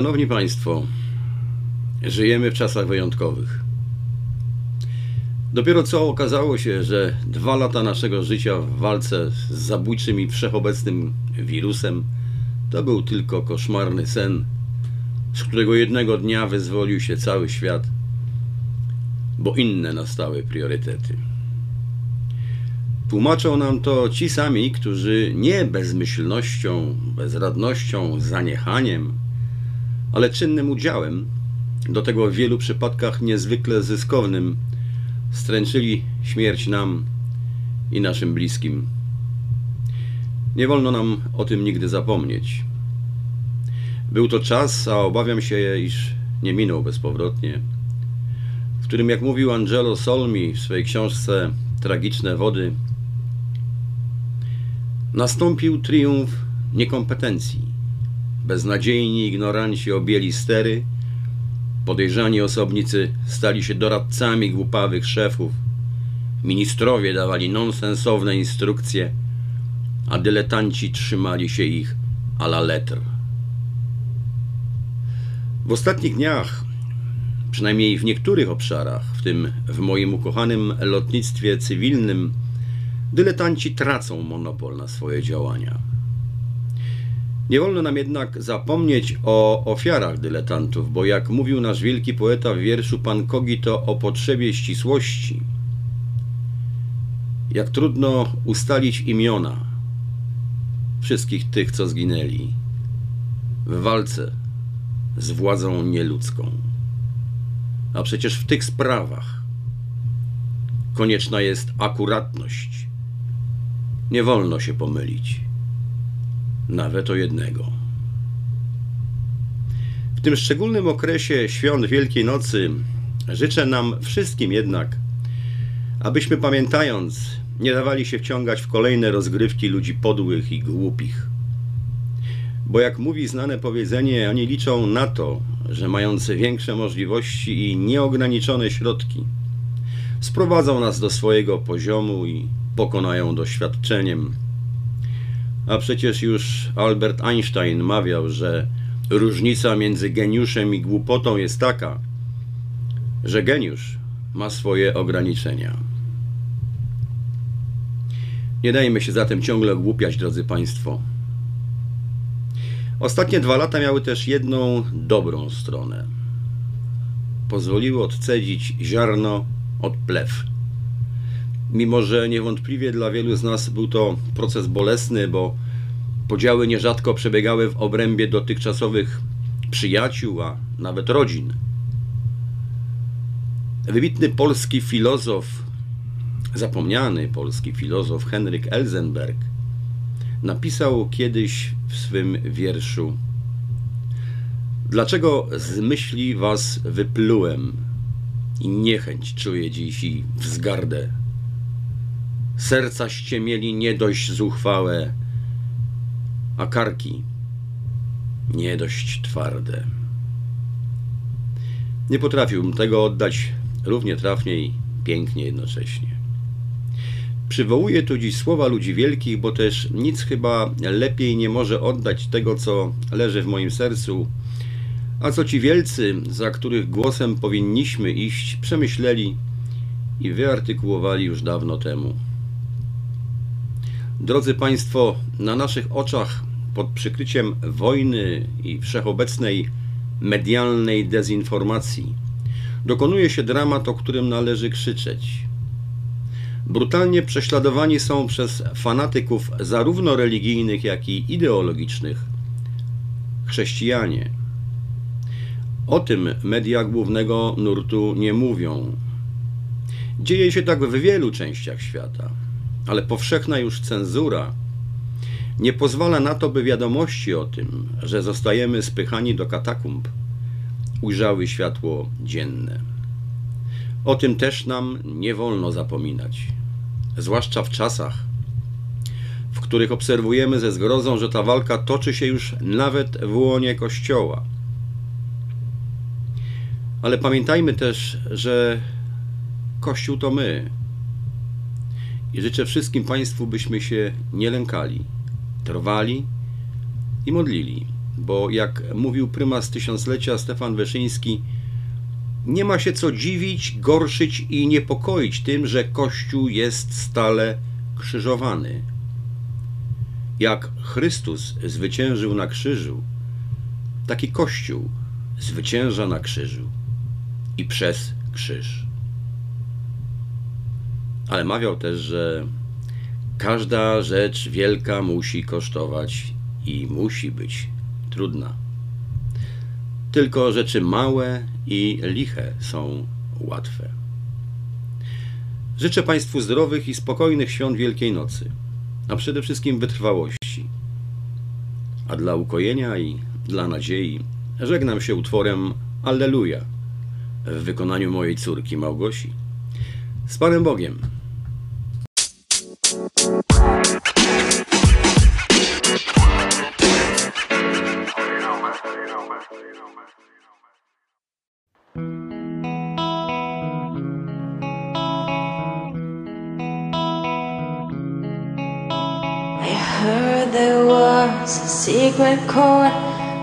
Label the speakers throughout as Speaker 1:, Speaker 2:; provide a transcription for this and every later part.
Speaker 1: Szanowni Państwo, żyjemy w czasach wyjątkowych. Dopiero co okazało się, że dwa lata naszego życia w walce z zabójczym i wszechobecnym wirusem to był tylko koszmarny sen, z którego jednego dnia wyzwolił się cały świat, bo inne nastały priorytety. Tłumaczą nam to ci sami, którzy nie bezmyślnością, bezradnością, zaniechaniem, ale czynnym udziałem, do tego w wielu przypadkach niezwykle zyskownym, stręczyli śmierć nam i naszym bliskim. Nie wolno nam o tym nigdy zapomnieć. Był to czas, a obawiam się, iż nie minął bezpowrotnie, w którym, jak mówił Angelo Solmi w swojej książce Tragiczne Wody, nastąpił triumf niekompetencji. Beznadziejni ignoranci objęli stery, podejrzani osobnicy stali się doradcami głupawych szefów, ministrowie dawali nonsensowne instrukcje, a dyletanci trzymali się ich a la lettre. W ostatnich dniach, przynajmniej w niektórych obszarach, w tym w moim ukochanym lotnictwie cywilnym, dyletanci tracą monopol na swoje działania. Nie wolno nam jednak zapomnieć o ofiarach dyletantów, bo jak mówił nasz wielki poeta w wierszu Pan Kogito o potrzebie ścisłości, jak trudno ustalić imiona wszystkich tych, co zginęli w walce z władzą nieludzką. A przecież w tych sprawach konieczna jest akuratność. Nie wolno się pomylić. Nawet o jednego. W tym szczególnym okresie świąt Wielkiej Nocy życzę nam wszystkim jednak, abyśmy pamiętając, nie dawali się wciągać w kolejne rozgrywki ludzi podłych i głupich. Bo jak mówi znane powiedzenie, oni liczą na to, że mający większe możliwości i nieograniczone środki sprowadzą nas do swojego poziomu i pokonają doświadczeniem. A przecież już Albert Einstein mawiał, że różnica między geniuszem i głupotą jest taka, że geniusz ma swoje ograniczenia. Nie dajmy się zatem ciągle głupiać, drodzy Państwo. Ostatnie dwa lata miały też jedną dobrą stronę. Pozwoliły odcedzić ziarno od plew. Mimo, że niewątpliwie dla wielu z nas był to proces bolesny, bo podziały nierzadko przebiegały w obrębie dotychczasowych przyjaciół, a nawet rodzin. Wybitny polski filozof, zapomniany polski filozof Henryk Elzenberg napisał kiedyś w swym wierszu Dlaczego z myśli was wyplułem i niechęć czuję dziś i wzgardę? Sercaście mieli nie dość zuchwałe, a karki nie dość twarde. Nie potrafiłbym tego oddać równie trafnie i pięknie jednocześnie. Przywołuję tu dziś słowa ludzi wielkich, bo też nic chyba lepiej nie może oddać tego, co leży w moim sercu, a co ci wielcy, za których głosem powinniśmy iść, przemyśleli i wyartykułowali już dawno temu. Drodzy Państwo, na naszych oczach pod przykryciem wojny i wszechobecnej medialnej dezinformacji dokonuje się dramat, o którym należy krzyczeć. Brutalnie prześladowani są przez fanatyków zarówno religijnych, jak i ideologicznych chrześcijanie. O tym media głównego nurtu nie mówią. Dzieje się tak w wielu częściach świata, ale powszechna już cenzura nie pozwala na to, by wiadomości o tym, że zostajemy spychani do katakumb, ujrzały światło dzienne. O tym też nam nie wolno zapominać, zwłaszcza w czasach, w których obserwujemy ze zgrozą, że ta walka toczy się już nawet w łonie Kościoła. Ale pamiętajmy też, że Kościół to my. I życzę wszystkim Państwu, byśmy się nie lękali, trwali i modlili bo jak mówił prymas tysiąclecia Stefan Wyszyński, nie ma się co dziwić, gorszyć i niepokoić tym, że Kościół jest stale krzyżowany. Jak Chrystus zwyciężył na krzyżu, taki Kościół zwycięża na krzyżu i przez krzyż. Ale mawiał też, że każda rzecz wielka musi kosztować i musi być trudna. Tylko rzeczy małe i liche są łatwe. Życzę Państwu zdrowych i spokojnych świąt Wielkiej Nocy, a przede wszystkim wytrwałości. A dla ukojenia i dla nadziei żegnam się utworem Alleluja w wykonaniu mojej córki Małgosi. Z Panem Bogiem.
Speaker 2: Was a secret chord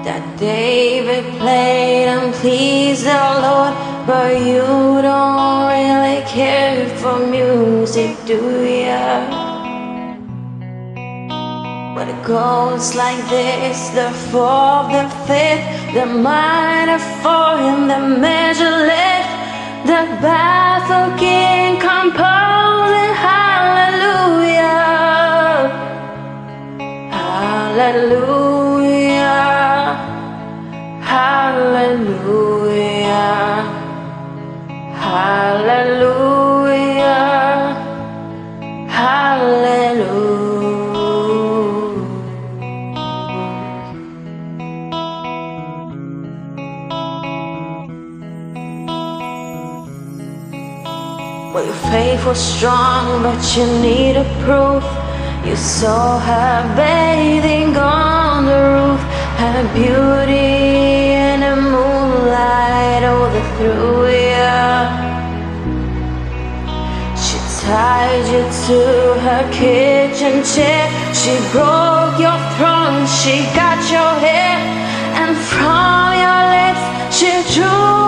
Speaker 2: that David played and pleased the Lord, but you don't really care for music, do ya? But it goes like this the fourth, the fifth, the minor four, and the measure lift. The baffled king composing Hallelujah. Hallelujah. Hallelujah. Hallelujah. Well, your faith was strong, but you need a proof. You saw her bathing on the roof, her beauty in the moonlight through you. She tied you to her kitchen chair. She broke your throne, she got your hair, and from your lips she drew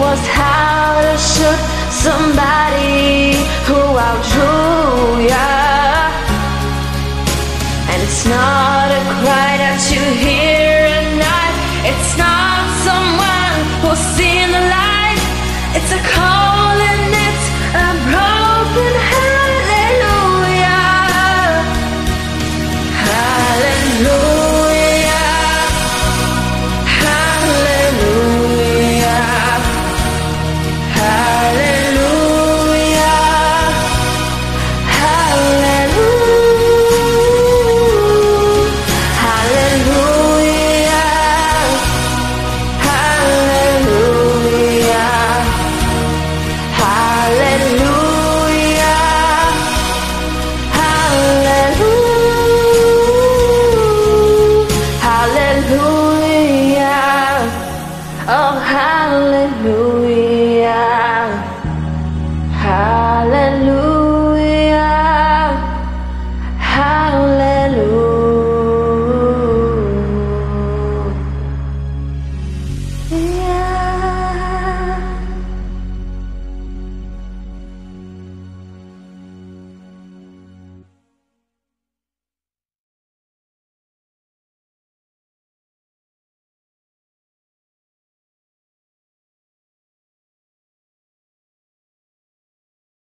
Speaker 2: was how to shoot somebody who outdrew ya. And it's not